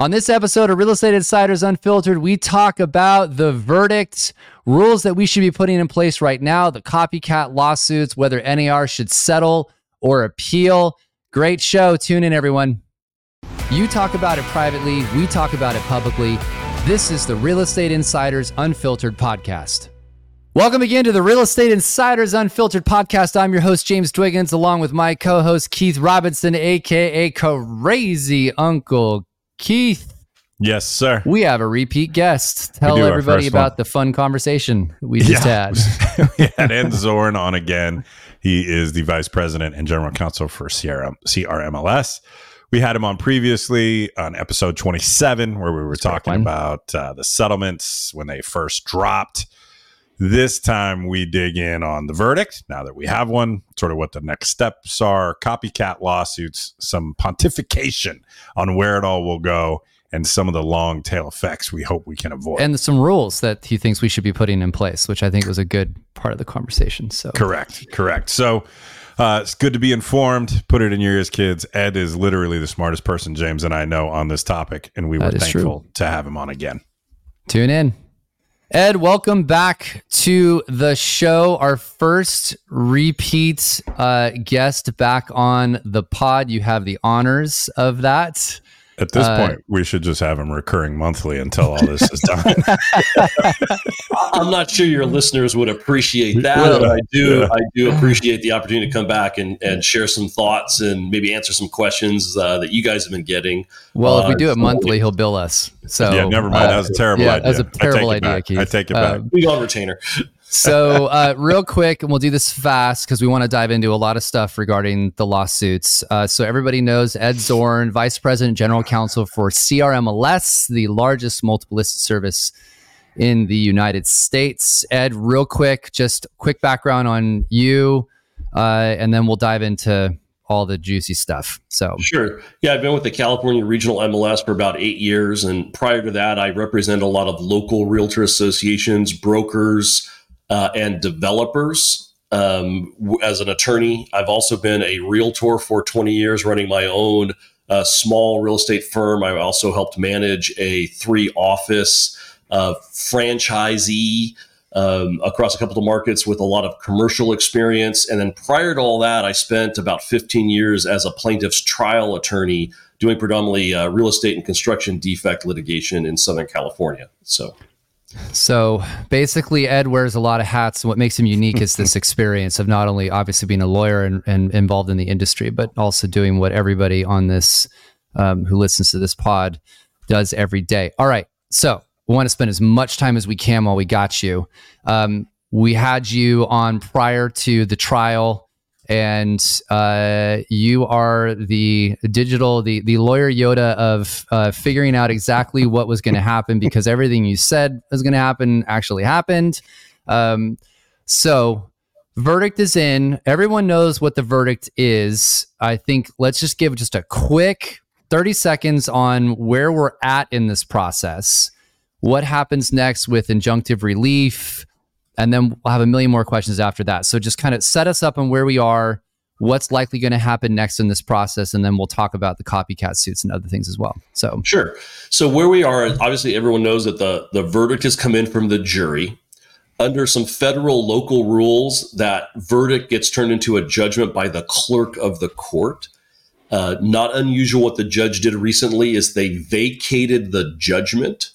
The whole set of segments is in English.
On this episode of Real Estate Insiders Unfiltered, we talk about the verdicts, rules that we should be putting in place right now, the copycat lawsuits, whether NAR should settle or appeal. Great show. Tune in, everyone. You talk about it privately, we talk about it publicly. This is the Real Estate Insiders Unfiltered podcast. Welcome again to the Real Estate Insiders Unfiltered podcast. I'm your host, James Dwiggins, along with my co host, Keith Robinson, aka Crazy Uncle Keith. Yes, sir. We have a repeat guest. Tell everybody about one. the fun conversation we just yeah. had. we had Ed Zorn on again. He is the vice president and general counsel for CRM, CRMLS. We had him on previously on episode 27, where we were talking about uh, the settlements when they first dropped. This time we dig in on the verdict now that we have one, sort of what the next steps are, copycat lawsuits, some pontification on where it all will go, and some of the long tail effects we hope we can avoid. And some rules that he thinks we should be putting in place, which I think was a good part of the conversation. So correct, correct. So uh, it's good to be informed. Put it in your ears, kids. Ed is literally the smartest person James and I know on this topic, and we were thankful true. to have him on again. Tune in. Ed, welcome back to the show. Our first repeat uh, guest back on the pod. You have the honors of that. At this uh, point, we should just have him recurring monthly until all this is done. I'm not sure your listeners would appreciate that, but I do. Yeah. I do appreciate the opportunity to come back and, and share some thoughts and maybe answer some questions uh, that you guys have been getting. Well, if we do it uh, monthly, he'll bill us. So yeah, never mind. that was a terrible yeah, idea. That was a terrible idea, Keith. I take it back. we on retainer so, uh, real quick, and we'll do this fast because we want to dive into a lot of stuff regarding the lawsuits. Uh, so, everybody knows Ed Zorn, Vice President, General Counsel for CRMLS, the largest multiple listed service in the United States. Ed, real quick, just quick background on you, uh, and then we'll dive into all the juicy stuff. So sure, yeah, I've been with the California Regional MLS for about eight years, and prior to that, I represent a lot of local realtor associations, brokers uh, and developers. Um, as an attorney, I've also been a realtor for 20 years, running my own uh, small real estate firm. I also helped manage a three office uh, franchisee um, across a couple of markets with a lot of commercial experience. And then prior to all that, I spent about 15 years as a plaintiff's trial attorney doing predominantly uh, real estate and construction defect litigation in Southern California. So so basically, Ed wears a lot of hats. And what makes him unique is this experience of not only obviously being a lawyer and, and involved in the industry, but also doing what everybody on this um, who listens to this pod does every day. All right. So we want to spend as much time as we can while we got you. Um, we had you on prior to the trial and uh, you are the digital, the the lawyer Yoda of uh, figuring out exactly what was going to happen because everything you said was going to happen actually happened. Um, so, verdict is in. Everyone knows what the verdict is. I think let's just give just a quick thirty seconds on where we're at in this process. What happens next with injunctive relief? And then we'll have a million more questions after that. So just kind of set us up on where we are, what's likely going to happen next in this process, and then we'll talk about the copycat suits and other things as well. So sure. So where we are, obviously everyone knows that the the verdict has come in from the jury. Under some federal local rules, that verdict gets turned into a judgment by the clerk of the court. Uh, not unusual. What the judge did recently is they vacated the judgment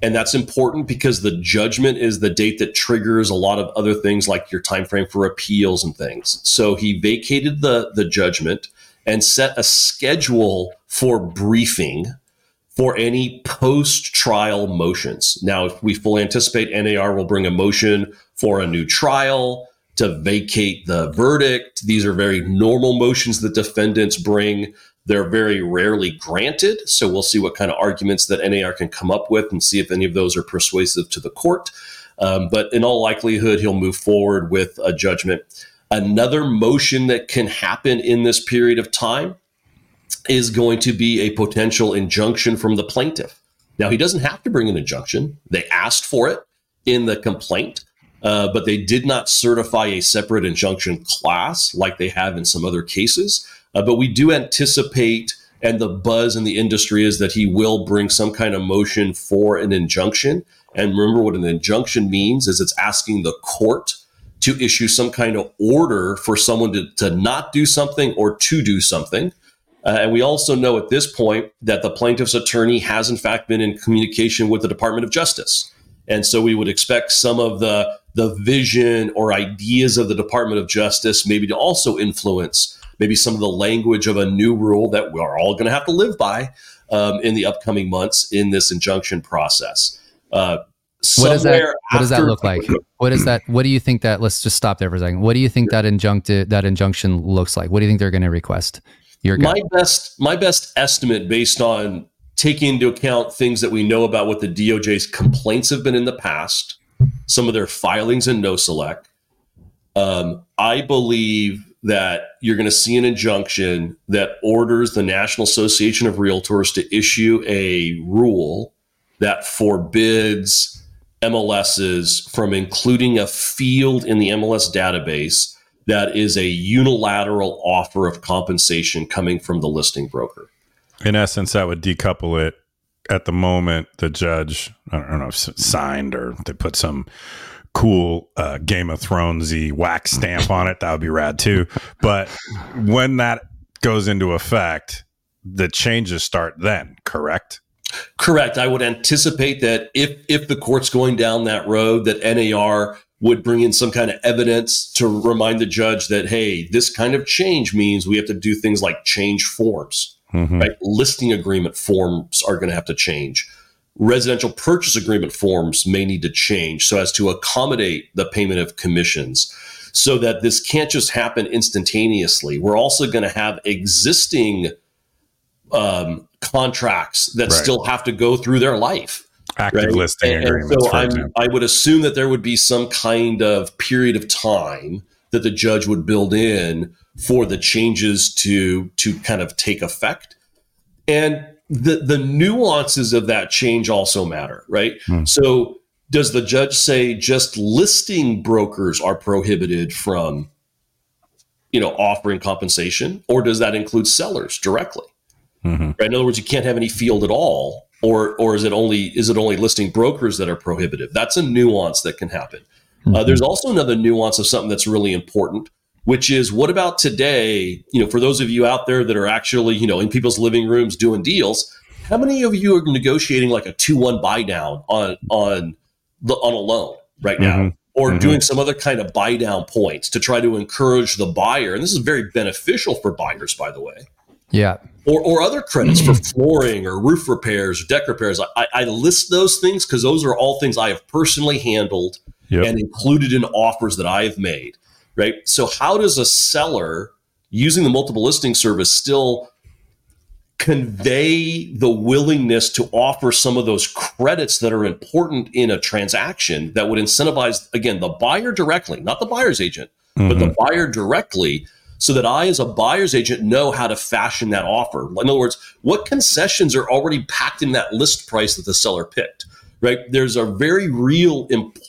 and that's important because the judgment is the date that triggers a lot of other things like your time frame for appeals and things. So he vacated the the judgment and set a schedule for briefing for any post trial motions. Now if we fully anticipate nar will bring a motion for a new trial to vacate the verdict. These are very normal motions that defendants bring they're very rarely granted. So we'll see what kind of arguments that NAR can come up with and see if any of those are persuasive to the court. Um, but in all likelihood, he'll move forward with a judgment. Another motion that can happen in this period of time is going to be a potential injunction from the plaintiff. Now, he doesn't have to bring an injunction. They asked for it in the complaint, uh, but they did not certify a separate injunction class like they have in some other cases. Uh, but we do anticipate And the buzz in the industry is that he will bring some kind of motion for an injunction. And remember what an injunction means is it's asking the court to issue some kind of order for someone to, to not do something or to do something. Uh, and we also know at this point that the plaintiff's attorney has, in fact, been in communication with the Department of Justice. And so we would expect some of the, the vision or ideas of the Department of Justice maybe to also influence maybe some of the language of a new rule that we're all going to have to live by um, in the upcoming months in this injunction process. Uh, what does that What does that look like? What is that? What do you think that? Let's just stop there for a second. What do you think that injuncted that injunction looks like? What do you think they're going to request? Your my best my best estimate based on taking into account things that we know about what the DOJ's complaints have been in the past, some of their filings in Nosalek. Um, I believe that you're going to see an injunction that orders the National Association of Realtors to issue a rule that forbids MLSs from including a field in the MLS database that is a unilateral offer of compensation coming from the listing broker. In essence, that would decouple it at the moment the judge, I don't know, signed or they put some cool uh, Game of Thronesy wax stamp on it. That would be rad too. But when that goes into effect, the changes start then, correct? Correct. I would anticipate that if if the court's going down that road, that NAR would bring in some kind of evidence to remind the judge that hey, this kind of change means we have to do things like change forms. Mm-hmm. Right? Listing agreement forms are going to have to change. Residential purchase agreement forms may need to change so as to accommodate the payment of commissions so that this can't just happen instantaneously. We're also going to have existing um, contracts that right. still have to go through their life. Active right? listing and, agreements. And so I would assume that there would be some kind of period of time that the judge would build in for the changes to to kind of take effect. And the the nuances of that change also matter, right? Hmm. So does the judge say just listing brokers are prohibited from you know offering compensation or does that include sellers directly Mm-hmm. Right? In other words, you can't have any field at all, or or is it only is it only listing brokers that are prohibitive? That's a nuance that can happen. Uh, mm-hmm. Uh, there's also another nuance of something that's really important, which is what about today? You know, for those of you out there that are actually you know in people's living rooms doing deals, how many of you are negotiating like a two one buy down on on the on a loan right now? Mm-hmm or mm-hmm. doing some other kind of buy down points to try to encourage the buyer. And this is very beneficial for buyers, by the way. Yeah or, or other credits for flooring or roof repairs or deck repairs. I, I list those things because those are all things I have personally handled yep. and included in offers that I have made. Right. So, how does a seller using the multiple listing service still convey the willingness to offer some of those credits that are important in a transaction that would incentivize, again, the buyer directly, not the buyer's agent, mm-hmm. but the mm-hmm. buyer directly so that I, as a buyer's agent, know how to fashion that offer. In other words, what concessions are already packed in that list price that the seller picked? Right. There's a very real important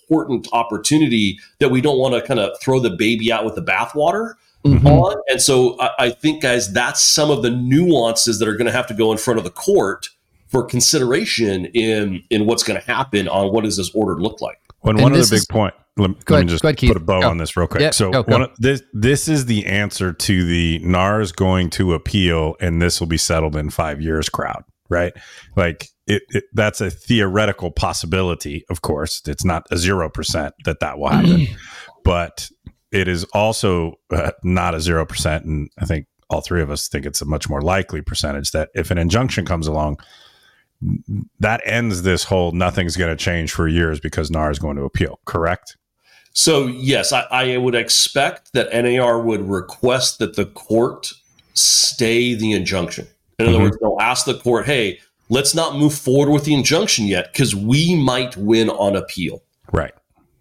opportunity that we don't want to kind of throw the baby out with the bathwater. Mm-hmm. on. And so I, I, think, guys, that's some of the nuances that are going to have to go in front of the court for consideration in in what's going to happen on what does this order look like. When one other big is, point, let, let ahead, me just ahead, put a bow go. on this real quick. Yep, so go, go. Of, this this is the answer to the NAR's going to appeal and this will be settled in five years crowd, right? Like it, it that's a theoretical possibility. Of course, it's not a zero percent that that will happen, but it is also uh, not a zero percent, and I think all three of us think it's a much more likely percentage that if an injunction comes along that ends this whole nothing's going to change for years because NAR is going to appeal, correct? So, yes, I, I, would expect that NAR would request that the court stay the injunction. In other mm-hmm. words, they'll ask the court, hey, let's not move forward with the injunction yet because we might win on appeal. Right.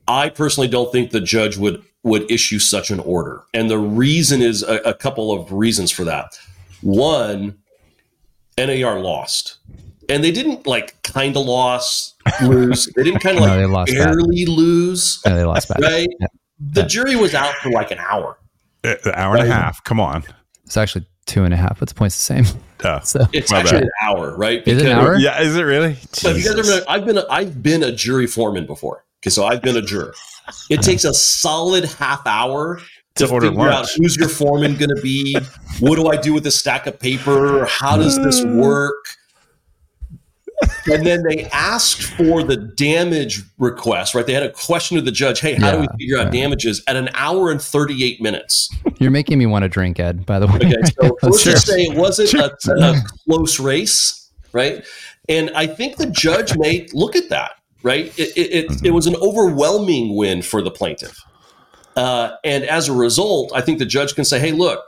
I personally don't think the judge would would issue such an order. And the reason is a, a couple of reasons for that. One, NAR lost and they didn't like kind of lost lose. They didn't kind of like no, barely bad. lose. No, they lost bad. Right? Yeah. The yeah. jury was out for like an hour. Uh, an hour and a half. Come on. It's actually two and a half, but the point's the same. Oh, So It's My actually bad. an hour, right? Is it an hour? yeah, is it really? So if you guys Jesus. remember, I've been a, I've been a jury foreman before. Okay, so I've been a juror. It takes a solid half hour to, To order figure out who's your foreman going to be. What do I do with this stack of paper? How does this mm. work? And then they asked for the damage request, right? They had a question to the judge. Hey, how do we Yeah, figure out damages at an hour and 38 minutes? You're making me want to drink, Ed. By the way. Okay, so let's Sure. just say it wasn't a, a close race, right? And I think the judge may look at that, right? It, it, it, it was an overwhelming win for the plaintiff. Uh, and as a result, I think the judge can say, hey, look,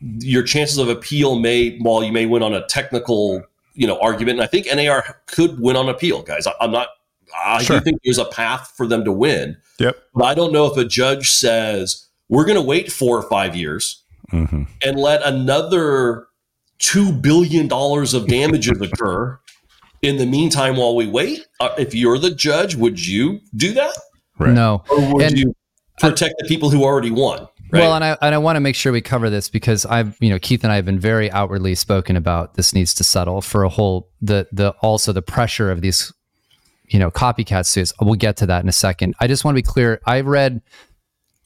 your chances of appeal may, while you may win on a technical you know argument, and I think NAR could win on appeal, guys. I, I'm not. I Sure. do think there's a path for them to win, Yep. but I don't know if a judge says we're going to wait four or five years hmm and let another two billion dollars of damages occur in the meantime while we wait. Uh, if you're the judge, would you do that, Right. No. or would And- you protect the people who already won? Right? Well, and I and I want to make sure we cover this because I've you know Keith and I have been very outwardly spoken about this needs to settle for a whole the the also the pressure of these you know copycat suits. We'll get to that in a second. I just want to be clear. I read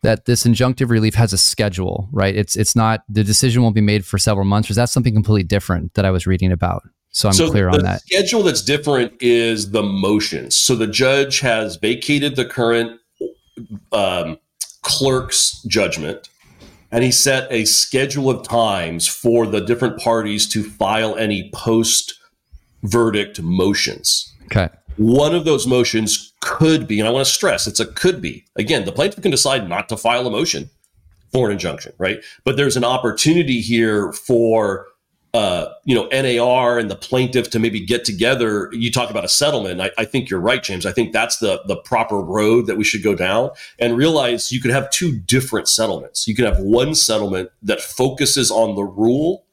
that this injunctive relief has a schedule, right? It's it's not the decision won't be made for several months. Or is that something completely different that I was reading about? So I'm so clear on that. schedule that's different is the motions. So the judge has vacated the current um, clerk's judgment, and he set a schedule of times for the different parties to file any post verdict motions. Okay. One of those motions could be, and I want to stress it's a could be. Again, the plaintiff can decide not to file a motion for an injunction, right? But there's an opportunity here for uh, you know NAR and the plaintiff to maybe get together. You talk about a settlement. I, I think you're right, James. I think that's the the proper road that we should go down and realize you could have two different settlements. You can have one settlement that focuses on the rule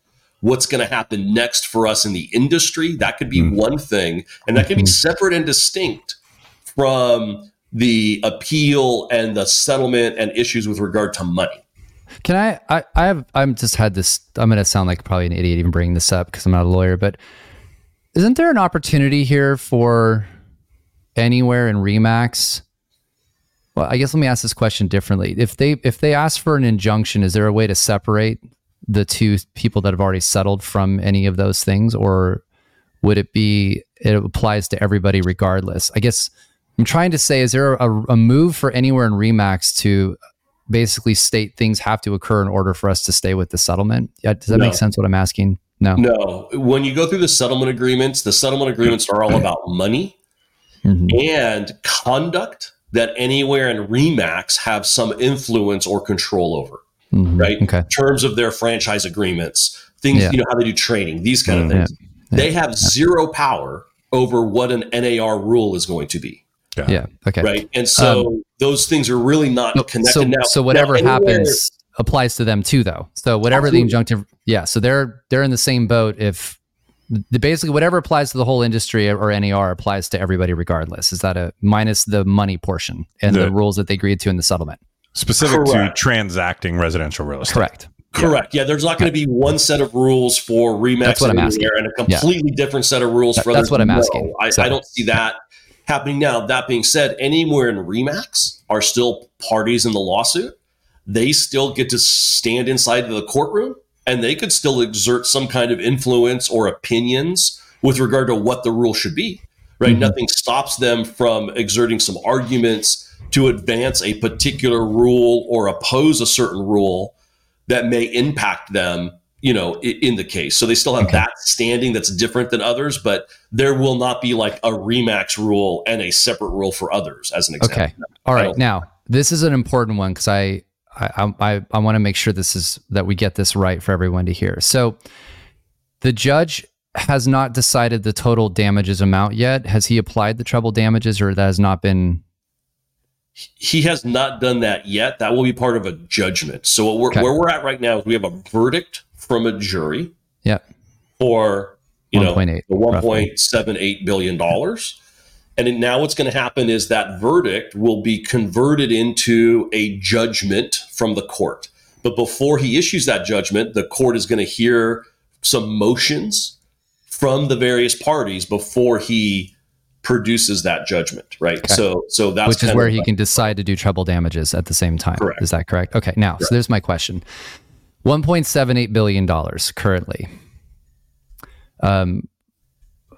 what's going to happen next for us in the industry. That could be Mhm. one thing, and that can be separate and distinct from the appeal and the settlement and issues with regard to money. Can I, I? I have. I'm just had this. I'm going to sound like probably an idiot even bringing this up because I'm not a lawyer. But isn't there an opportunity here for anywhere in RE/MAX? Well, I guess let me ask this question differently. If they if they ask for an injunction, is there a way to separate the two people that have already settled from any of those things, or would it be it applies to everybody regardless? I guess I'm trying to say, is there a, a move for anywhere in RE/MAX to basically state things have to occur in order for us to stay with the settlement? Yeah, does that No. make sense? What I'm asking? No. No, when you go through the settlement agreements, the settlement agreements are all about money Mhm. and conduct that anywhere and RE/MAX have some influence or control over. Mhm. Right. Okay. terms of their franchise agreements, things, Yeah. you know, how they do training, these kind of Mhm. things. They have zero power over what an NAR rule is going to be. Yeah. Okay. Right. And so um, those things are really not So, connected so, now. so whatever now, happens applies to them too, though. So whatever the injunctive, yeah. So they're they're in the same boat. If the basically whatever applies to the whole industry or NAR applies to everybody regardless. Is that a minus the money portion and the The- rules that they agreed to in the settlement? Specific Correct. to transacting residential real estate. Correct. Correct. Yeah, there's not going to be one set of rules for RE/MAX That's what I'm and and a completely different set of rules That- for that's what I'm No, asking. I, So- I don't see that happening now. That being said, anywhere in RE/MAX are still parties in the lawsuit. They still get to stand inside of the courtroom and they could still exert some kind of influence or opinions with regard to what the rule should be. Right? Mhm. Nothing stops them from exerting some arguments to advance a particular rule or oppose a certain rule that may impact them you know in the case so they still have Okay. that standing that's different than others but there will not be like a RE/MAX rule and a separate rule for others as an example Okay. All right. Now, this is an important one because I I I, I want to make sure this is that we get this right for everyone to hear. So, the judge has not decided the total damages amount yet. Has he applied the treble damages, or that has not been? he has not done that yet that will be part of a judgment so what we're, Okay. where we're at right now is we have a verdict from a jury Yeah. Or you know 1.8, the 1.78 billion dollars and now what's going to happen is that verdict will be converted into a judgment from the court but before he issues that judgment the court is going to hear some motions from the various parties before he produces that judgment, right? Okay. So, so that's which is where he like, can decide to do treble damages at the same time. Correct. Is that correct? Okay. Now, correct. so there's my question: 1.78 billion dollars currently. Um,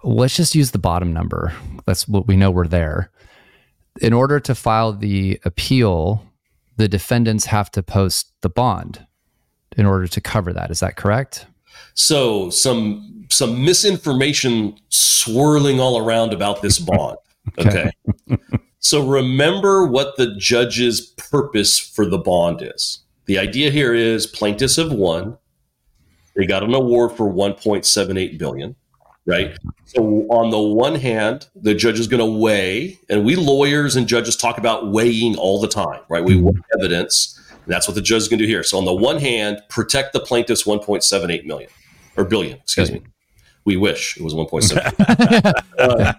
let's just use the bottom number. That's what we know we're there. In order to file the appeal, the defendants have to post the bond in order to cover that. Is that correct? So some some misinformation swirling all around about this bond. okay. so remember what the judge's purpose for the bond is. The idea here is plaintiffs have won. They got an award for 1.78 billion, right? So on the one hand, the judge is going to weigh, and we lawyers and judges talk about weighing all the time, right? We weigh evidence. that's what the judge is going to do here. So on the one hand, protect the plaintiff's 1.78 million or billion, excuse me. We wish it was 1.7. uh,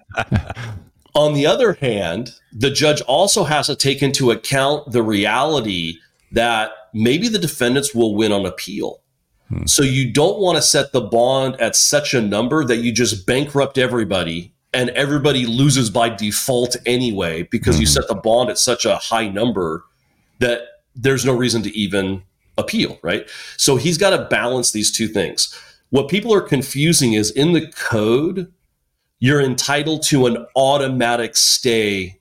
on the other hand, the judge also has to take into account the reality that maybe the defendants will win on appeal. Hmm. So you don't want to set the bond at such a number that you just bankrupt everybody and everybody loses by default anyway because hmm. you set the bond at such a high number that there's no reason to even appeal, right? So he's got to balance these two things. What people are confusing is in the code, you're entitled to an automatic stay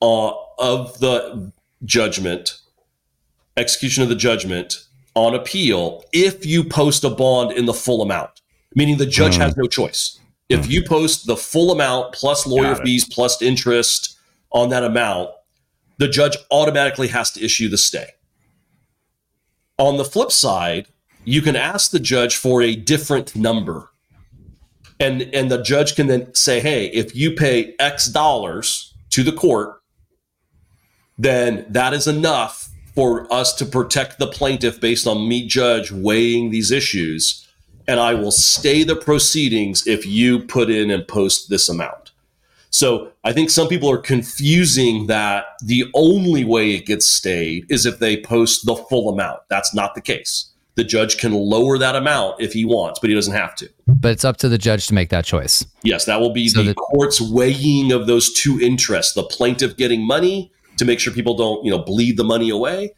uh, of the judgment, execution of the judgment on appeal if you post a bond in the full amount, meaning the judge mm. has no choice. If mm. you post the full amount plus lawyer fees plus interest on that amount, the judge automatically has to issue the stay. On the flip side, you can ask the judge for a different number. And, and the judge can then say, hey, if you pay X dollars to the court, then that is enough for us to protect the plaintiff based on me, judge, weighing these issues. And I will stay the proceedings if you put in and post this amount. So I think some people are confusing that the only way it gets stayed is if they post the full amount. That's not the case the judge can lower that amount if he wants, but he doesn't have to. But it's up to the judge to make that choice. Yes, that will be so the, the court's weighing of those two interests: the plaintiff getting money to make sure people don't, you know, bleed the money away,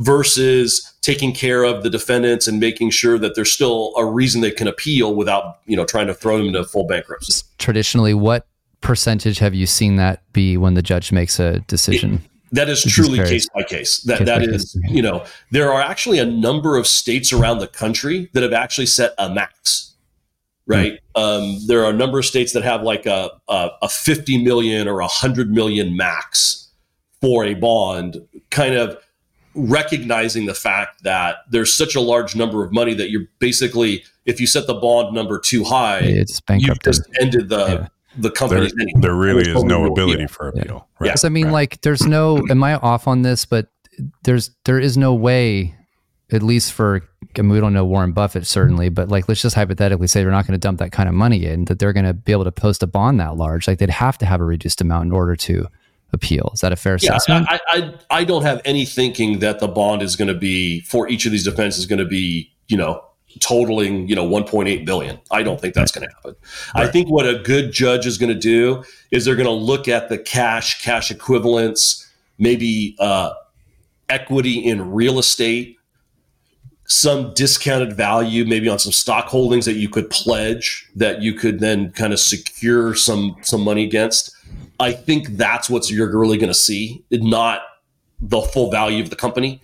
versus taking care of the defendants and making sure that there's still a reason they can appeal without, you know, trying to throw them into full bankruptcy. Traditionally, what percentage have you seen that be when the judge makes a decision? That is truly case by case. That case that is, case. you know, there are actually a number of states around the country that have actually set a max. Right. Mm. Um, there are a number of states that have like a, a, a 50 million or a 100 million max for a bond, kind of recognizing the fact that there's such a large number of money that you're basically, if you set the bond number too high, it's You've just ended the. Yeah the company. There, there really is no ability for appeal. Yeah. Right? Yes, I mean, right. like, there's no. am I off on this? But there's there is no way, at least for. I mean, we don't know Warren Buffett certainly, but like, let's just hypothetically say they're not going to dump that kind of money in. That they're going to be able to post a bond that large. Like, they'd have to have a reduced amount in order to appeal. Is that a fair yeah, assessment? I, I I don't have any thinking that the bond is going to be for each of these defenses is going to be you know totaling you know 1.8 billion i don't think that's going to happen right. i think what a good judge is going to do is they're going to look at the cash cash equivalents maybe uh, equity in real estate some discounted value maybe on some stock holdings that you could pledge that you could then kind of secure some some money against i think that's what you're really going to see not the full value of the company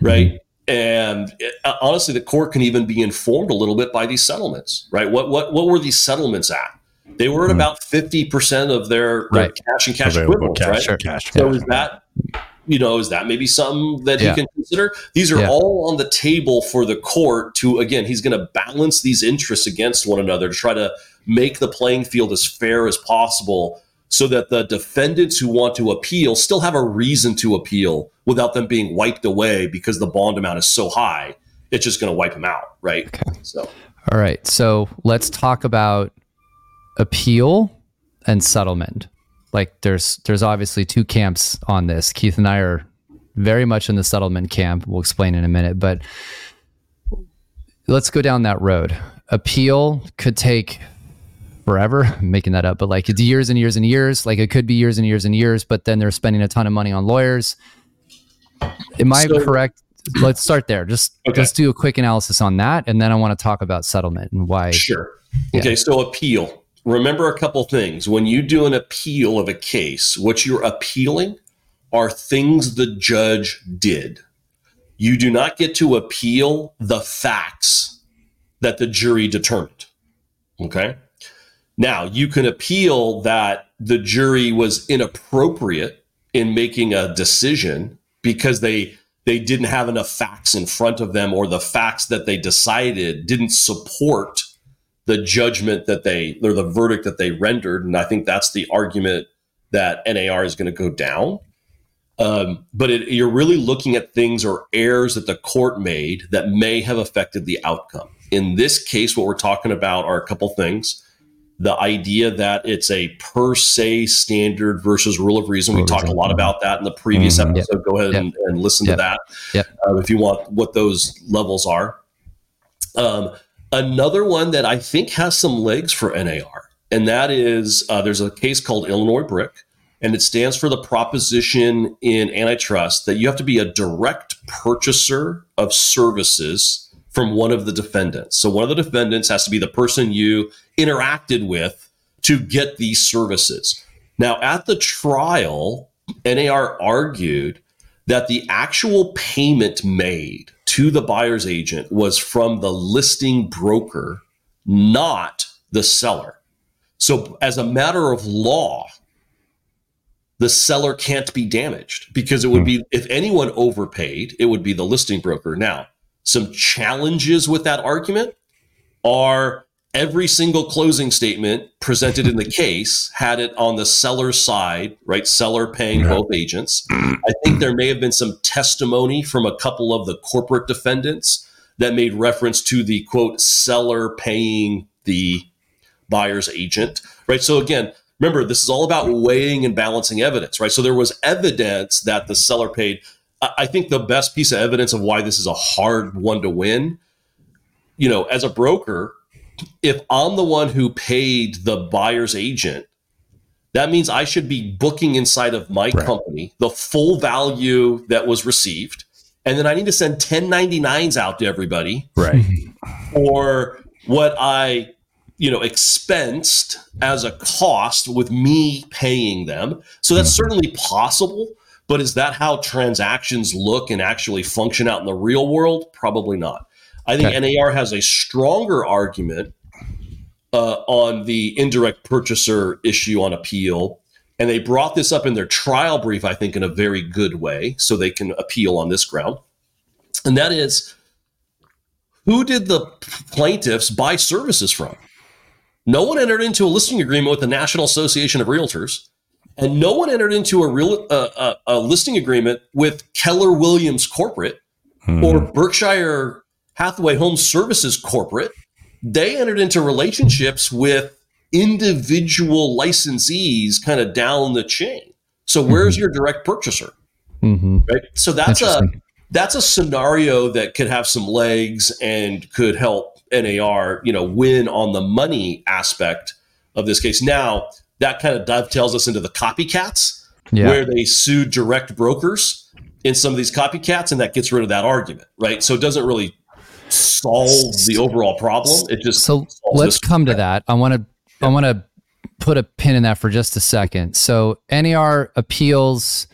right mm-hmm and it, uh, honestly, the court can even be informed a little bit by these settlements, right? What what what were these settlements at? They were at mm about fifty percent of their, their right. cash and cash Available equivalents, cash, right? Cash, so cash. is that you know is that maybe something that yeah. he can consider? These are yeah. all on the table for the court to again. He's going to balance these interests against one another to try to make the playing field as fair as possible so that the defendants who want to appeal still have a reason to appeal without them being wiped away because the bond amount is so high. It's just going to wipe them out, right? Okay. So, all right. So let's talk about appeal and settlement. Like there's there's obviously two camps on this. Keith and I are very much in the settlement camp. We'll explain in a minute, but let's go down that road. appeal could take forever. I'm making that up, but like it's years and years and years. Like it could be years and years and years, but then they're spending a ton of money on lawyers. Am I so, correct? Let's start there. Just okay. let's do a quick analysis on that, and then I want to talk about settlement and why. Sure. Yeah. Okay. So appeal. Remember a couple things. When you do an appeal of a case, what you're appealing are things the judge did. You do not get to appeal the facts that the jury determined. Okay. Now, you can appeal that the jury was inappropriate in making a decision because they they didn't have enough facts in front of them or the facts that they decided didn't support the judgment that they or the verdict that they rendered and I think that's the argument that NAR is going to go down. Um, but it, you're really looking at things or errors that the court made that may have affected the outcome. In this case, what we're talking about are a couple things. The idea that it's a per se standard versus rule of reason. We talked a lot about that in the previous mm-hmm. episode. Yep. Go ahead yep. and, and, listen yep. to that yep. Uh, if you want what those levels are. Um, another one that I think has some legs for NAR, and that is uh, there's a case called Illinois Brick and it stands for the proposition in antitrust that you have to be a direct purchaser of services from one of the defendants. So one of the defendants has to be the person you interacted with to get these services. Now, at the trial, NAR argued that the actual payment made to the buyer's agent was from the listing broker, not the seller. So, as a matter of law, the seller can't be damaged because it would hmm. be if anyone overpaid, it would be the listing broker. Now, some challenges with that argument are every single closing statement presented in the case had it on the seller's side, right? Seller paying yeah. both agents. I think there may have been some testimony from a couple of the corporate defendants that made reference to the quote seller paying the buyer's agent, right? So again, remember, this is all about weighing and balancing evidence, right? So there was evidence that the seller paid. I think the best piece of evidence of why this is a hard one to win, you know, as a broker, if I'm the one who paid the buyer's agent, that means I should be booking inside of my right. company the full value that was received. And then I need to send 1099s out to everybody. Right. Or what I you know expensed as a cost with me paying them so that's mm-hmm. certainly possible but is that how transactions look and actually function out in the real world? Probably not. I think okay. nar has a stronger argument uh, on the indirect purchaser issue on appeal. And they brought this up in their trial brief i think in a very good way so they can appeal on this ground. And that is who did the plaintiffs buy services from? No one entered into a listing agreement with the National Association of Realtors, and no one entered into a real uh, uh, a listing agreement with Keller Williams Corporate hmm. or Berkshire Hathaway Home Services Corporate. They entered into relationships with individual licensees kind of down the chain. So where's mm-hmm. your direct purchaser? Mm-hmm. Right. So that's a that's a scenario that could have some legs and could help NAR, you know, win on the money aspect of this case. Now, that kind of dovetails us into the copycats, yeah. where they sued direct brokers in some of these copycats, and that gets rid of that argument, right? So it doesn't really solve the overall problem. It just so let's come to that. I want to yeah. I want to put a pin in that for just a second. So NAR appeals,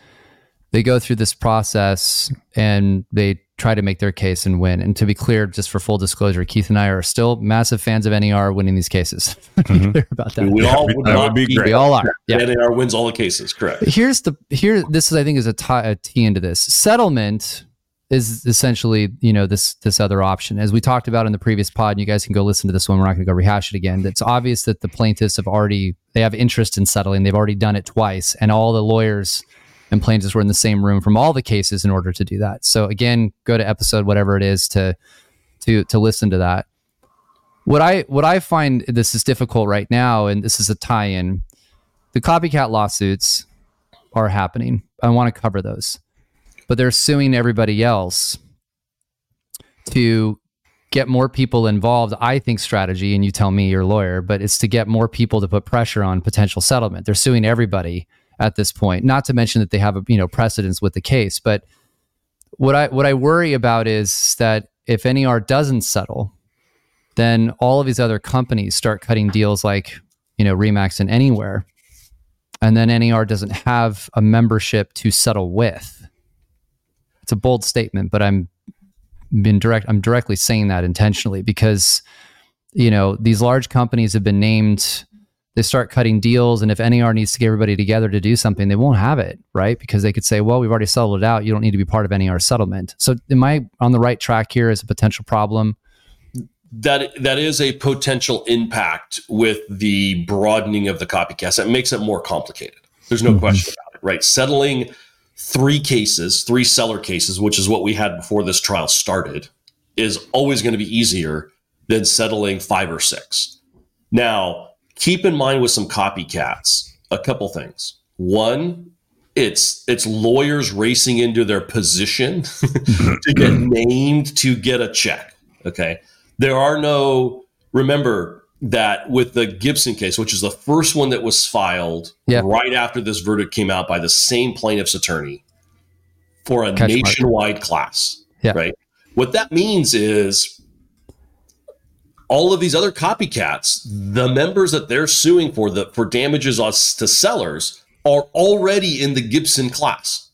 they go through this process and they try to make their case and win. And to be clear, just for full disclosure, Keith and I are still massive fans of NAR winning these cases. mm-hmm. clear about that. We all would, that would be great. We all are. Yeah. NAR wins all the cases. Correct. Here's the here. This is I think is a tie a a T into this settlement is essentially you know this this other option as we talked about in the previous pod and you guys can go listen to this one we're not going to go rehash it again it's obvious that the plaintiffs have already they have interest in settling they've already done it twice and all the lawyers and plaintiffs were in the same room from all the cases in order to do that. So again, go to episode whatever it is to to to listen to that. What I what I find this is difficult right now, and this is a tie-in. The copycat lawsuits are happening. I want to cover those, but they're suing everybody else to get more people involved, I think strategy, and you tell me you're lawyer, but it's to get more people to put pressure on potential settlement. They're suing everybody at this point. Not to mention that they have a you know precedence with the case. But what I what I worry about is that if NAR doesn't settle, then all of these other companies start cutting deals like you know RE/MAX and Anywhere, and then NAR doesn't have a membership to settle with. It's a bold statement, but I'm been direct. I'm directly saying that intentionally because you know these large companies have been named they start cutting deals and if NAR needs to get everybody together to do something, they won't have it, right? Because they could say, well, we've already settled it out. You don't need to be part of NAR settlement. So am I on the right track here as a potential problem? That that is a potential impact with the broadening of the copycats. That makes it more complicated. There's no mm-hmm. question about it, right? Settling three cases, three seller cases, which is what we had before this trial started, is always going to be easier than settling five or six. Now, keep in mind with some copycats a couple things. One, it's it's lawyers racing into their position to get named to get a check. Okay. There are no remember that with the Gibson case, which is the first one that was filed yep. right after this verdict came out by the same plaintiff's attorney for a Catch nationwide mark. class. Yep. Right. What that means is all of these other copycats, the members that they're suing for the for damages us to sellers are already in the Gibson class.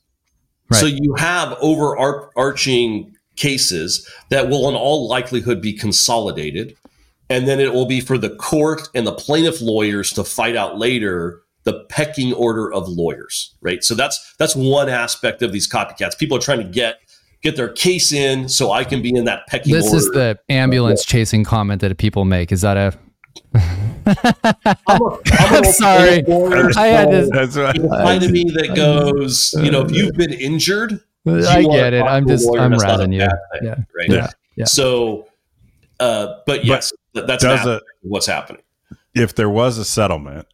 Right. So you have overarching cases that will in all likelihood be consolidated. And then it will be for the court and the plaintiff lawyers to fight out later the pecking order of lawyers, right? So that's that's one aspect of these copycats. People are trying to get get their case in so I can be in that pecking this order. is the ambulance chasing comment that people make. Is that a I'm, a, I'm, I'm sorry. I had this. That's right. Line to me that goes, you know, if you've been injured, I get it. I'm just, I'm razzing you. Thing, yeah. Right. Yeah. yeah. So, uh, but yes, but that's a, what's happening. If there was a settlement,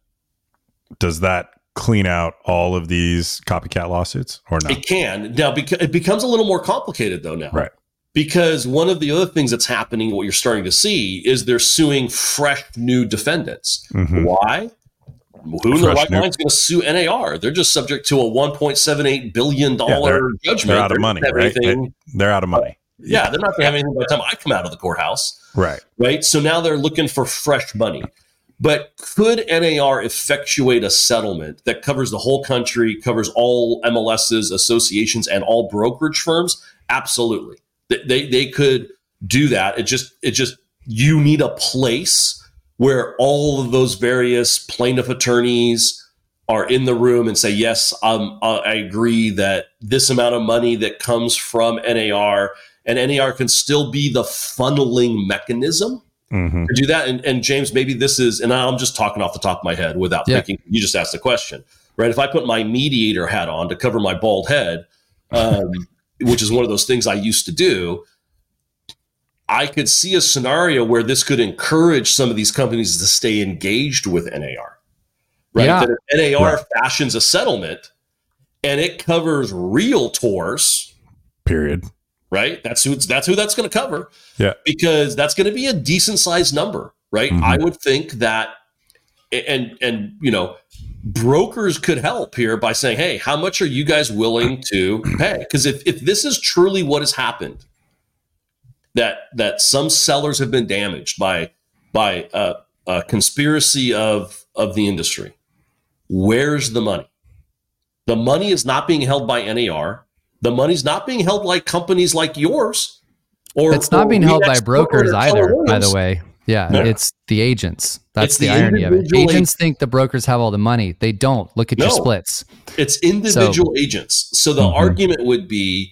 does that clean out all of these copycat lawsuits or not? It can. Now, beca- it becomes a little more complicated though now. Right. Because one of the other things that's happening, what you're starting to see, is they're suing fresh new defendants. Mm-hmm. Why? Who in the right mind is going to sue NAR? They're just subject to a 1.78 billion dollar yeah, they're, judgment. They're out of money, right? They're out of money. Yeah, they're not going to have anything by the time I come out of the courthouse. Right. Right. So now they're looking for fresh money. But could NAR effectuate a settlement that covers the whole country, covers all MLSs, associations, and all brokerage firms? Absolutely. They, they could do that. It just it just you need a place where all of those various plaintiff attorneys are in the room and say, yes, um, uh, I agree that this amount of money that comes from NAR and NAR can still be the funneling mechanism mm-hmm. to do that. And, and, James, maybe this is, and I'm just talking off the top of my head without yeah. thinking. You just asked the question, right? If I put my mediator hat on to cover my bald head, um, which is one of those things I used to do, I could see a scenario where this could encourage some of these companies to stay engaged with NAR. Right? Yeah. That if NAR right. fashions a settlement and it covers realtors, period right? That's who that's who that's going to cover. Yeah. Because that's going to be a decent sized number, right? Mm-hmm. I would think that and and you know, brokers could help here by saying, "Hey, how much are you guys willing to pay?" Because if if this is truly what has happened, that that some sellers have been damaged by by a, a conspiracy of of the industry, where's the money? The money is not being held by NAR. The money's not being held like companies like yours. Or it's not or being held by brokers either, by the way. Yeah, no. it's the agents. That's the, the, irony of it. Agents think the brokers have all the money. They don't. Look at no, your splits. It's individual so, agents. So the mm-hmm. argument would be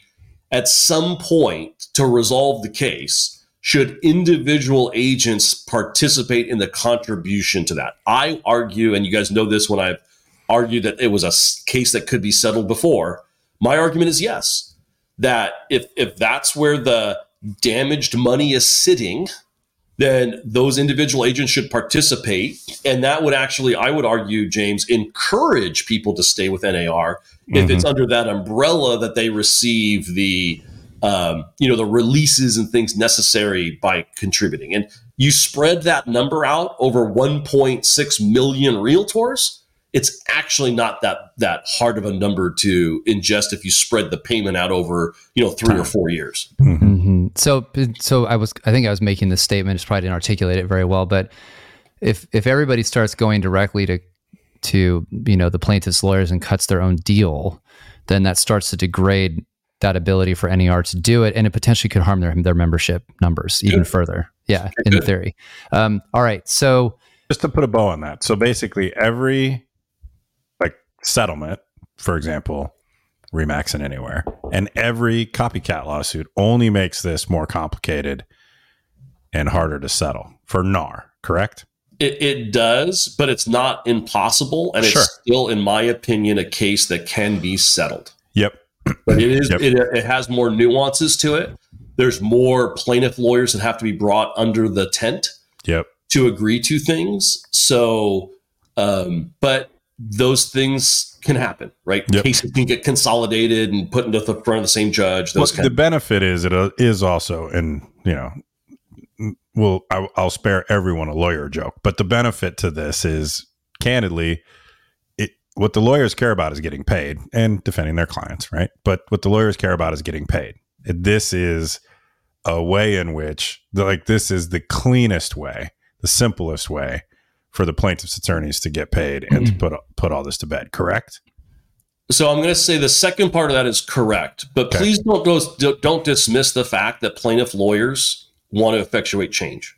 at some point to resolve the case, should individual agents participate in the contribution to that? I argue, and you guys know this when I've argued that it was a case that could be settled before. My argument is yes, that if if that's where the damaged money is sitting, then those individual agents should participate. And that would actually, I would argue, James, encourage people to stay with NAR mm-hmm. if it's under that umbrella that they receive the um, you know, the releases and things necessary by contributing. And you spread that number out over 1.6 million realtors. It's actually not that that hard of a number to ingest if you spread the payment out over you know three or four years. Mm-hmm. So, so I was I think I was making this statement. It's probably didn't articulate it very well, but if if everybody starts going directly to to you know the plaintiff's lawyers and cuts their own deal, then that starts to degrade that ability for NAR to do it, and it potentially could harm their their membership numbers even Good. further. Yeah, in Good. theory. Um, all right, so just to put a bow on that, so basically every like settlement, for example, RE/MAX and Anywhere, and every copycat lawsuit only makes this more complicated and harder to settle for NAR. Correct? It, it, does, but it's not impossible, and sure. it's still, in my opinion, a case that can be settled. Yep but it is yep. it, it has more nuances to it. There's more plaintiff lawyers that have to be brought under the tent. Yep. To agree to things. So, um, but those things can happen, right? Yep. Cases can get consolidated and put into the front of the same judge. Those well, the benefit is it uh, also, and you know, well, I, I'll spare everyone a lawyer joke, but the benefit to this is, candidly, what the lawyers care about is getting paid and defending their clients, right? But what the lawyers care about is getting paid. This is a way in which, like, this is the cleanest way, the simplest way for the plaintiff's attorneys to get paid and to mm-hmm. put put all this to bed. Correct? So I'm going to say the second part of that is correct, but okay. please don't go, don't dismiss the fact that plaintiff lawyers want to effectuate change.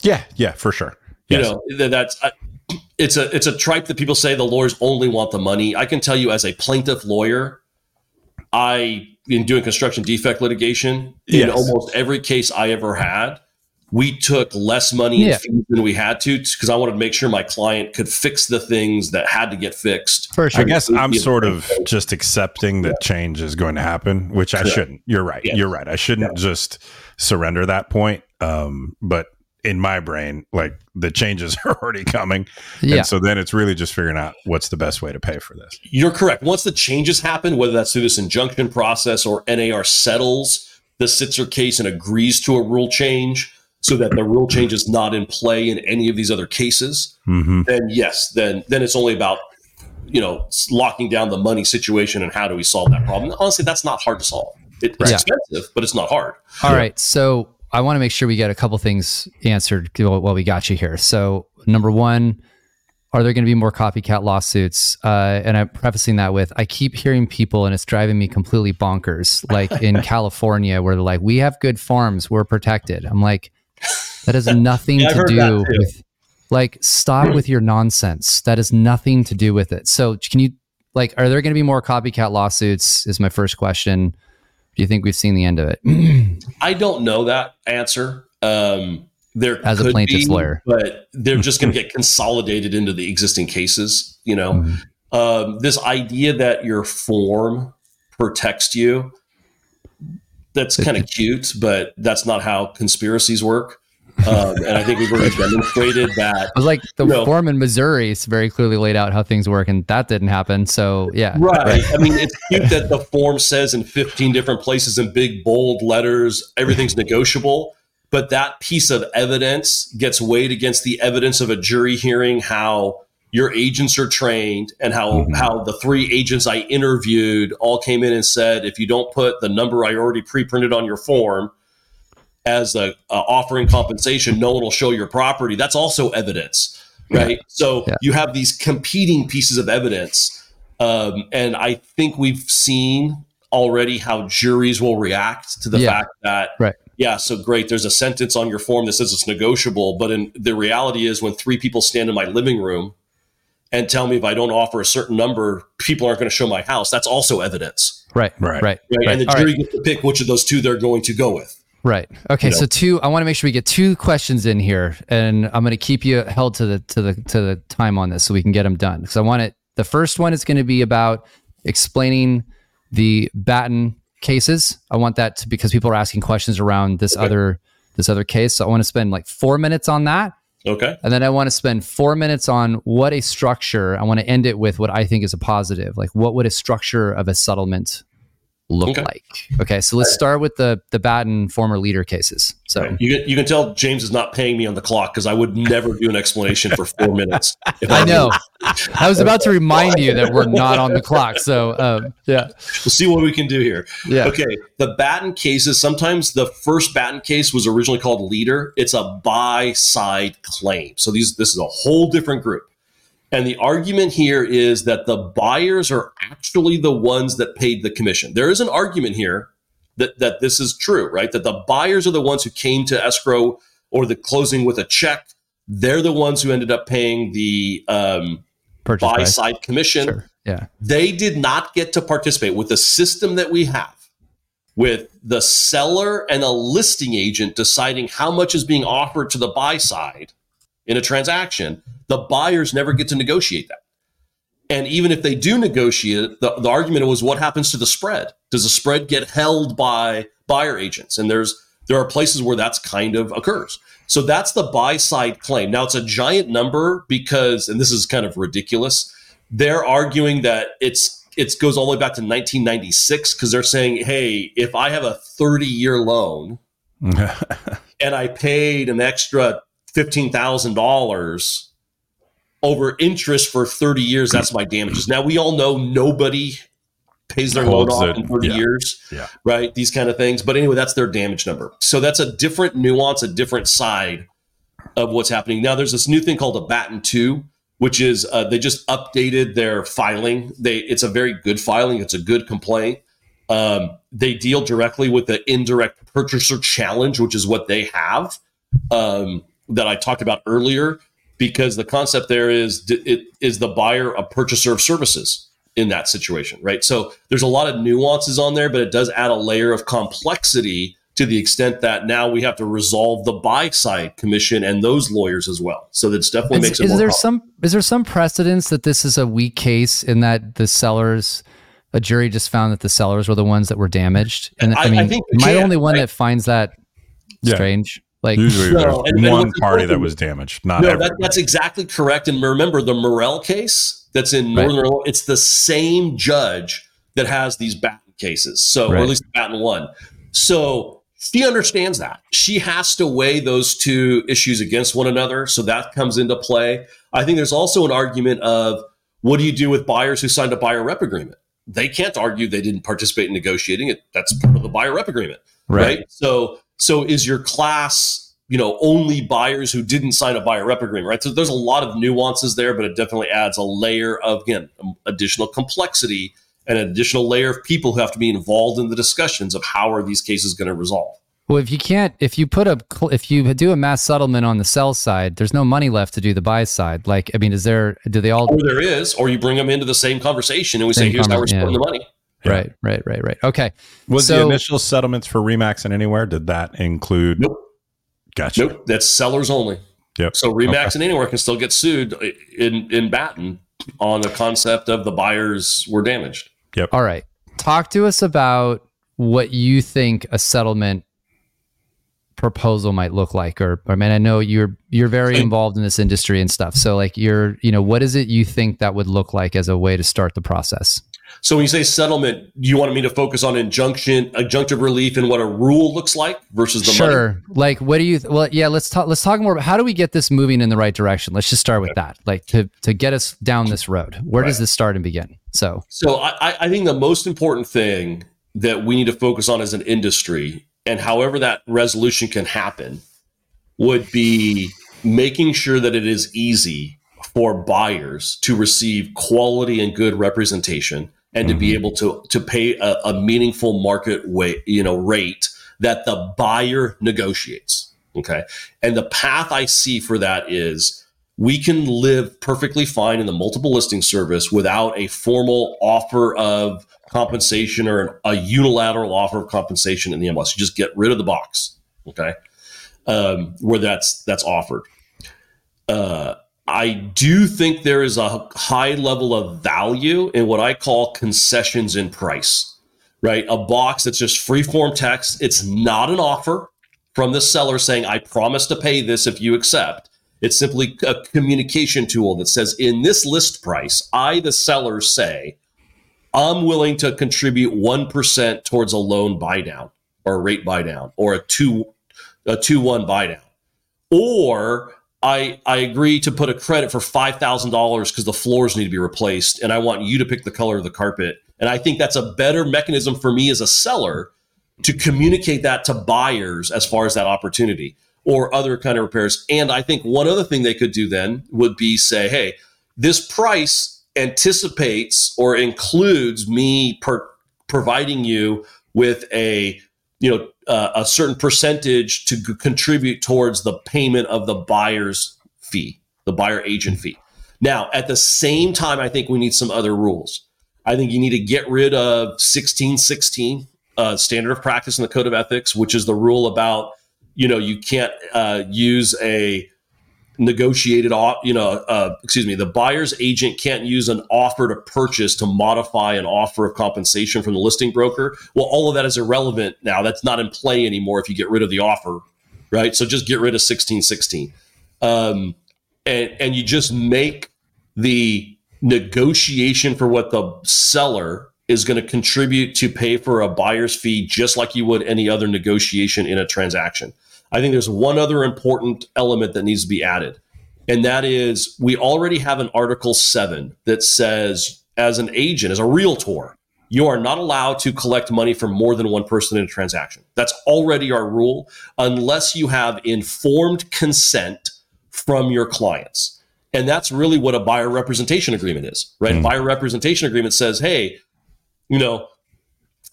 Yeah, yeah, for sure. Yes. You know that's it's a it's a tripe that people say the lawyers only want the money. I can tell you as a plaintiff lawyer, I in doing construction defect litigation yes. in almost every case I ever had, we took less money yeah. than we had to because I wanted to make sure my client could fix the things that had to get fixed. For sure. I guess I'm sort of just accepting that yeah. change is going to happen, which I shouldn't. You're right. Yeah. You're right. I shouldn't just surrender that point. Um, but in my brain, like the changes are already coming. Yeah. And so then it's really just figuring out what's the best way to pay for this. You're correct. Once the changes happen, whether that's through this injunction process or NAR settles the Sitzer case and agrees to a rule change so that the rule change is not in play in any of these other cases, mm-hmm. then yes, then then it's only about you know locking down the money situation and how do we solve that problem. Honestly, that's not hard to solve. It, it's yeah. expensive, but it's not hard. All yeah. right, so I want to make sure we get a couple things answered while we got you here. So, number one, are there going to be more copycat lawsuits? Uh, and I'm prefacing that with I keep hearing people, and it's driving me completely bonkers. Like in California, where they're like, "We have good farms, we're protected." I'm like, that has nothing yeah, to do with. Like, stop with your nonsense. That has nothing to do with it. So, can you like, are there going to be more copycat lawsuits? Is my first question. Do you think we've seen the end of it? I don't know that answer. Um, there as a plaintiff's be, lawyer, but they're just going to get consolidated into the existing cases. You know, mm-hmm. um, this idea that your form protects you. That's kind of cute, but that's not how conspiracies work. Um, and I think we've already demonstrated that. Was like the you know, form in Missouri is very clearly laid out how things work, and that didn't happen. So yeah, right. right. I mean, it's cute that the form says in 15 different places in big bold letters everything's negotiable, but that piece of evidence gets weighed against the evidence of a jury hearing how your agents are trained and how mm-hmm. how the three agents I interviewed all came in and said if you don't put the number I already pre-printed on your form as a, offering compensation, no one will show your property. That's also evidence, right? Yeah. So yeah. you have these competing pieces of evidence, um, and I think we've seen already how juries will react to the yeah. fact that right. Yeah, so great. There's a sentence on your form that says it's negotiable, but in the reality is when three people stand in my living room and tell me if I don't offer a certain number, people aren't going to show my house. That's also evidence. Right, right, right. right? And the jury right. gets to pick which of those two they're going to go with. Right. Okay. You know? So two. I want to make sure we get two questions in here, and I'm going to keep you held to the to the to the time on this so we can get them done. Because I want it. The first one is going to be about explaining the Batton cases. I want that to because people are asking questions around this okay. other this other case. So I want to spend like four minutes on that. Okay. And then I want to spend four minutes on what a structure. I want to end it with what I think is a positive. Like what would a structure of a settlement look okay. like? Okay, so let's start with the the Batton former Leeder cases. So right. you can, you can tell James is not paying me on the clock because I would never do an explanation for four minutes. I, I know. I was about to remind you that we're not on the clock. So um, yeah, we'll see what we can do here. Yeah. Okay. The Batton cases. Sometimes the first Batton case was originally called Leeder. It's a buy side claim. So these this is a whole different group. And the argument here is that the buyers are actually the ones that paid the commission. There is an argument here that, that this is true, right? That the buyers are the ones who came to escrow or the closing with a check. They're the ones who ended up paying the um, buy side commission. Sure. Yeah. They did not get to participate with the system that we have with the seller and a listing agent deciding how much is being offered to the buy side in a transaction the buyers never get to negotiate that. And even if they do negotiate, the, the argument was what happens to the spread? Does the spread get held by buyer agents? And there's there are places where that's kind of occurs. So that's the buy side claim. Now it's a giant number because, and this is kind of ridiculous. They're arguing that it's it goes all the way back to 1996 because they're saying, hey, if I have a 30 year loan and I paid an extra fifteen thousand dollars over interest for 30 years, that's my damages. Now, we all know nobody pays their loan off in 30 yeah. years, yeah. right? These kind of things. But anyway, that's their damage number. So that's a different nuance, a different side of what's happening. Now, there's this new thing called a Batton 2, which is uh, they just updated their filing. They It's a very good filing, it's a good complaint. Um, they deal directly with the indirect purchaser challenge, which is what they have um, that I talked about earlier because the concept there is it is the buyer a purchaser of services in that situation, right? So there's a lot of nuances on there, but it does add a layer of complexity to the extent that now we have to resolve the buy side commission and those lawyers as well. So that's definitely is, makes it. Is there complex. some is there some precedence that this is a weak case in that the sellers? A jury just found that the sellers were the ones that were damaged, and I, I mean, I think am I only one right? that finds that strange? Like usually no, there's and, one and party that was damaged, not no. That, that's exactly correct. And remember the Moehrl case that's in right. Northern Illinois. It's the same judge that has these Batton cases. So, right. or at least Batton one. So she understands that she has to weigh those two issues against one another. So that comes into play. I think there's also an argument of what do you do with buyers who signed a buyer rep agreement? They can't argue they didn't participate in negotiating it. That's part of the buyer rep agreement, right? right? So so is your class, you know, only buyers who didn't sign a buyer rep agreement, right? So there's a lot of nuances there, but it definitely adds a layer of again additional complexity and an additional layer of people who have to be involved in the discussions of how are these cases going to resolve. Well, if you can't, if you put a, if you do a mass settlement on the sell side, there's no money left to do the buy side. Like, I mean, is there? Do they all? Or there is, or you bring them into the same conversation and we say, here's how we're splitting yeah. the money. Yeah. Right, right, right, right. Okay. Was so, the initial settlements for RE/MAX and Anywhere? Did that include? Nope. Gotcha. Nope. That's sellers only. Yep. So RE/MAX okay. and Anywhere can still get sued in in Batton on the concept of the buyers were damaged. Yep. All right. Talk to us about what you think a settlement proposal might look like or I mean I know you're you're very involved in this industry and stuff. So like you're, you know, what is it you think that would look like as a way to start the process? So when you say settlement, you wanted me to focus on injunction, injunctive relief, and what a rule looks like versus the sure. money. Like, what do you? Th- well, yeah. Let's talk. Let's talk more. About how do we get this moving in the right direction? Let's just start with okay. that. Like to to get us down this road. Where right. does this start and begin? So, so I, I think the most important thing that we need to focus on as an industry, and however that resolution can happen, would be making sure that it is easy for buyers to receive quality and good representation and mm-hmm. to be mm-hmm. able to to pay a, a meaningful market way, you know, rate that the buyer negotiates. Okay. And the path I see for that is we can live perfectly fine in the multiple listing service without a formal offer of compensation or an, a unilateral offer of compensation in the MLS. You just get rid of the box. Okay. Um, where that's that's offered. Uh, I do think there is a high level of value in what I call concessions in price, right? A box that's just free form text. It's not an offer from the seller saying, I promise to pay this if you accept. It's simply a communication tool that says, in this list price, I, the seller, say, I'm willing to contribute 1% towards a loan buy down or a rate buy down or a 2 a 2 1 buy down. Or I I agree to put a credit for $5,000 cuz the floors need to be replaced and I want you to pick the color of the carpet. And I think that's a better mechanism for me as a seller to communicate that to buyers as far as that opportunity or other kind of repairs. And I think one other thing they could do then would be say, hey, this price anticipates or includes me per- providing you with a you know uh, a certain percentage to g- contribute towards the payment of the buyer's fee, the buyer agent fee. Now, at the same time, I think we need some other rules. I think you need to get rid of 1616 uh, standard of practice in the code of ethics, which is the rule about you know you can't uh, use a negotiated off you know uh, excuse me the buyer's agent can't use an offer to purchase to modify an offer of compensation from the listing broker. Well all of that is irrelevant now. That's not in play anymore if you get rid of the offer right? So just get rid of 1616 um, and and you just make the negotiation for what the seller is going to contribute to pay for a buyer's fee just like you would any other negotiation in a transaction I think there's one other important element that needs to be added. And that is we already have an Article 7 that says, as an agent, as a realtor, you are not allowed to collect money from more than one person in a transaction. That's already our rule, unless you have informed consent from your clients. And that's really what a buyer representation agreement is, right? Mm. Buyer representation agreement says, hey, you know,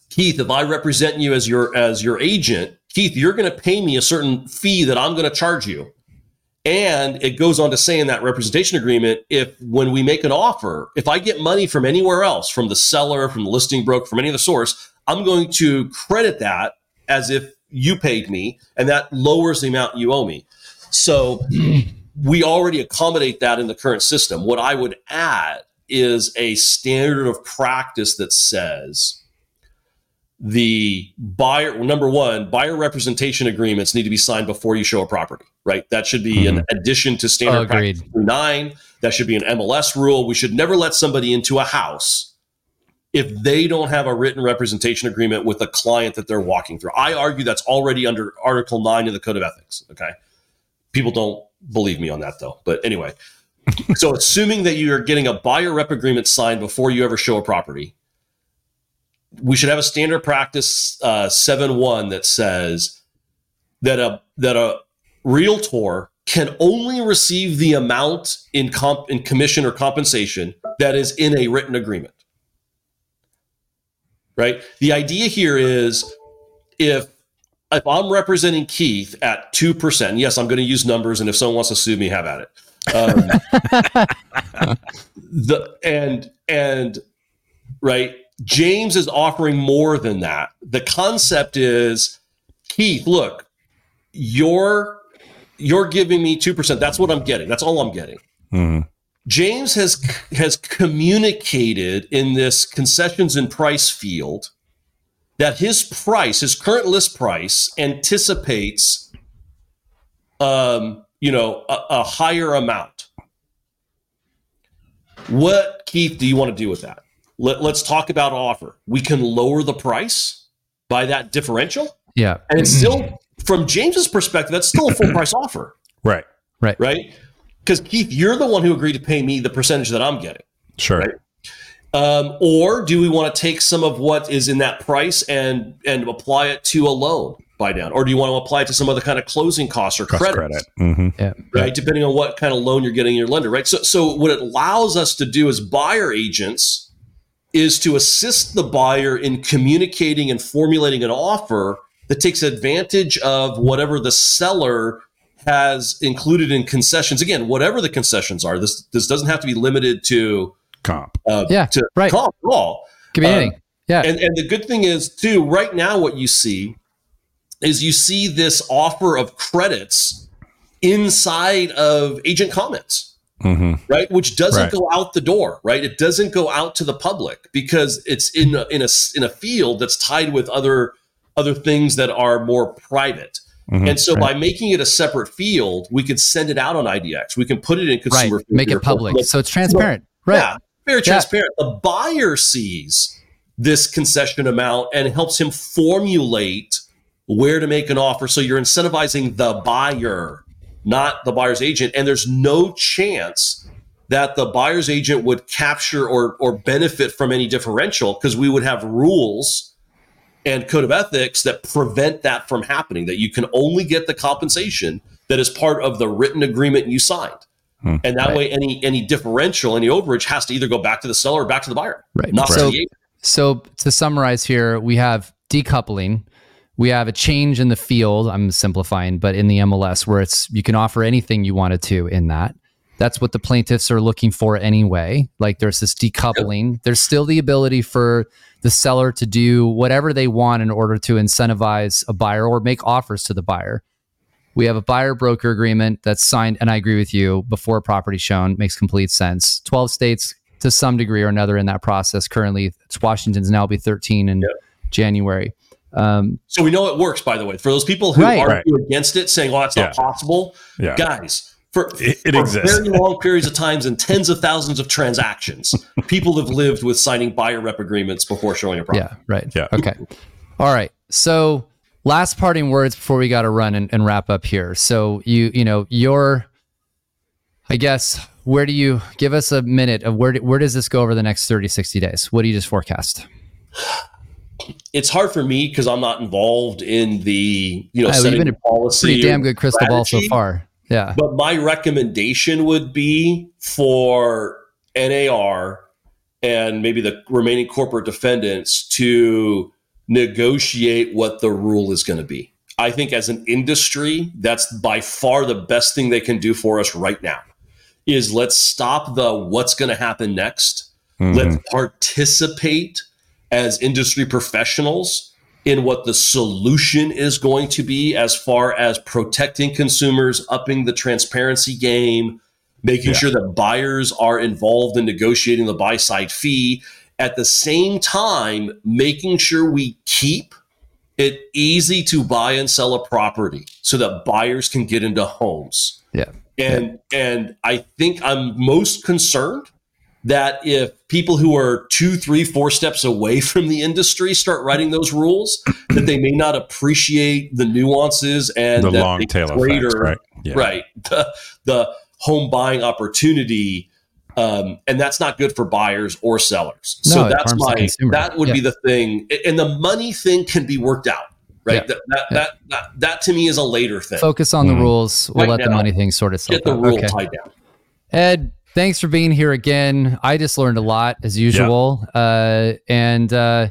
Keith, if I represent you as your as your agent, Keith, you're going to pay me a certain fee that I'm going to charge you. And it goes on to say in that representation agreement, if when we make an offer, if I get money from anywhere else, from the seller, from the listing broker, from any other source, I'm going to credit that as if you paid me, and that lowers the amount you owe me. So we already accommodate that in the current system. What I would add is a standard of practice that says the buyer number one buyer representation agreements need to be signed before you show a property right? That should be mm-hmm. an addition to standard oh, practice 9 that should be an mls rule. We should never let somebody into a house if they don't have a written representation agreement with a client that they're walking through. I argue that's already under article 9 of the code of ethics okay? People don't believe me on that though but anyway. So assuming that you're getting a buyer rep agreement signed before you ever show a property we should have a standard practice uh, seven one that says that a that a realtor can only receive the amount in comp in commission or compensation that is in a written agreement. Right. The idea here is if if I'm representing Keith at two percent, yes, I'm going to use numbers, and if someone wants to sue me, have at it. Um, the and and right James is offering more than that. The concept is, Keith, look, you're you're giving me two percent. That's what I'm getting. That's all I'm getting. Mm-hmm. James has has communicated in this concessions and price field that his price, his current list price, anticipates, um, you know, a, a higher amount. What Keith do you want to do with that? Let, us talk about offer. We can lower the price by that differential. Yeah. And it's still, from James's perspective, that's still a full price offer. Right. Right. Right. Because Keith, you're the one who agreed to pay me the percentage that I'm getting. Sure. Right? Um, or do we want to take some of what is in that price and and apply it to a loan buy down, or do you want to apply it to some other kind of closing costs or credit? credit. Mm-hmm. Yeah. Right, depending on what kind of loan you're getting your lender. Right. So so what it allows us to do as buyer agents is to assist the buyer in communicating and formulating an offer that takes advantage of whatever the seller has included in concessions. Again, whatever the concessions are, this this doesn't have to be limited to comp. Uh, yeah, to right. comp at all. Could be anything. Uh, yeah, and and the good thing is too. Right now, what you see is you see this offer of credits inside of agent comments mm-hmm. right? Which doesn't right. go out the door, right? It doesn't go out to the public because it's in a, in a in a field that's tied with other other things that are more private. Mm-hmm. And so right. by making it a separate field, we could send it out on IDX. We can put it in consumer. Right. Make it public, so it's transparent. Right. Yeah. very transparent. Yeah. The buyer sees this concession amount and helps him formulate where to make an offer. So you're incentivizing the buyer, not the buyer's agent. And there's no chance that the buyer's agent would capture or, or benefit from any differential because we would have rules and code of ethics that prevent that from happening, that you can only get the compensation that is part of the written agreement you signed. Hmm, and that right. way, any any differential, any overage has to either go back to the seller or back to the buyer. Right. Not so, so to summarize here, we have decoupling. We have a change in the field. I'm simplifying, but in the MLS where it's you can offer anything you wanted to in that. That's what the plaintiffs are looking for anyway. Like there's this decoupling. Yep. There's still the ability for the seller to do whatever they want in order to incentivize a buyer or make offers to the buyer. We have a buyer broker agreement that's signed, and I agree with you, before property shown makes complete sense. 12 states to some degree or another in that process currently. It's Washington's now be 13 in yep. January. Um, so we know it works, by the way. For those people who right, argue right. against it, saying, well, that's yeah. not possible, yeah. guys, for, it, it for exists. very long periods of times and tens of thousands of transactions. People have lived with signing buyer rep agreements before showing a property. Yeah, right. Yeah. Okay. All right. So last parting words before we got to run and, and wrap up here. So you you know your, I guess where do you give us a minute of where where does this go over the next 30 60 days? What do you just forecast? It's hard for me because I'm not involved in the you know setting been policy. Pretty damn good crystal strategy. ball so far. Yeah. But my recommendation would be for NAR and maybe the remaining corporate defendants to negotiate what the rule is going to be. I think as an industry, that's by far the best thing they can do for us right now. Is let's stop the what's going to happen next. Mm-hmm. Let's participate as industry professionals in what the solution is going to be as far as protecting consumers, upping the transparency game, making yeah. sure that buyers are involved in negotiating the buy side fee. At the same time, making sure we keep it easy to buy and sell a property so that buyers can get into homes. Yeah. And yeah. and I think I'm most concerned that if people who are two, three, four steps away from the industry start writing those rules, that they may not appreciate the nuances and the long tail effects, right? Yeah. Right. The, the home buying opportunity. Um, and that's not good for buyers or sellers. No, so that's my that would yeah. be the thing. And the money thing can be worked out. Right. Yeah. That, that, yeah. that, that, that, to me is a later thing. Focus on mm-hmm. the rules. We'll right let now, the money thing sort of get the out. rule okay. tied down. Ed, thanks for being here again. I just learned a lot as usual. Yeah. Uh, and, uh,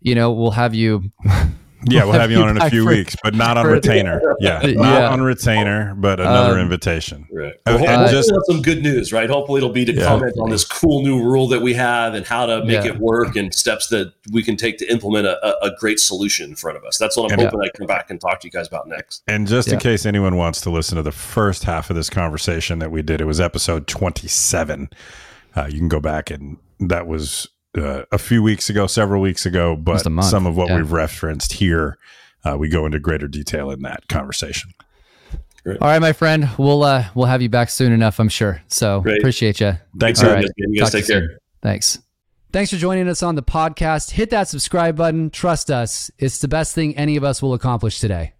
you know, we'll have you Yeah, we'll have you on in a few for, weeks, but not on retainer. Yeah, not yeah. on retainer, but another um, invitation. Right. Well, and just some good news, right? Hopefully, it'll be to yeah. comment on this cool new rule that we have and how to make yeah. it work and steps that we can take to implement a, a great solution in front of us. That's what I'm and hoping I come back and talk to you guys about next. And just in case anyone wants to listen to the first half of this conversation that we did, it was episode 27. Uh, you can go back and that was uh, a few weeks ago, several weeks ago, but some of what yeah. we've referenced here, uh, we go into greater detail in that conversation. Great. All right, my friend, we'll uh, we'll have you back soon enough, I'm sure. So Great. appreciate you. Thanks. All right. You guys take care. Soon. Thanks. Thanks for joining us on the podcast. Hit that subscribe button. Trust us, it's the best thing any of us will accomplish today.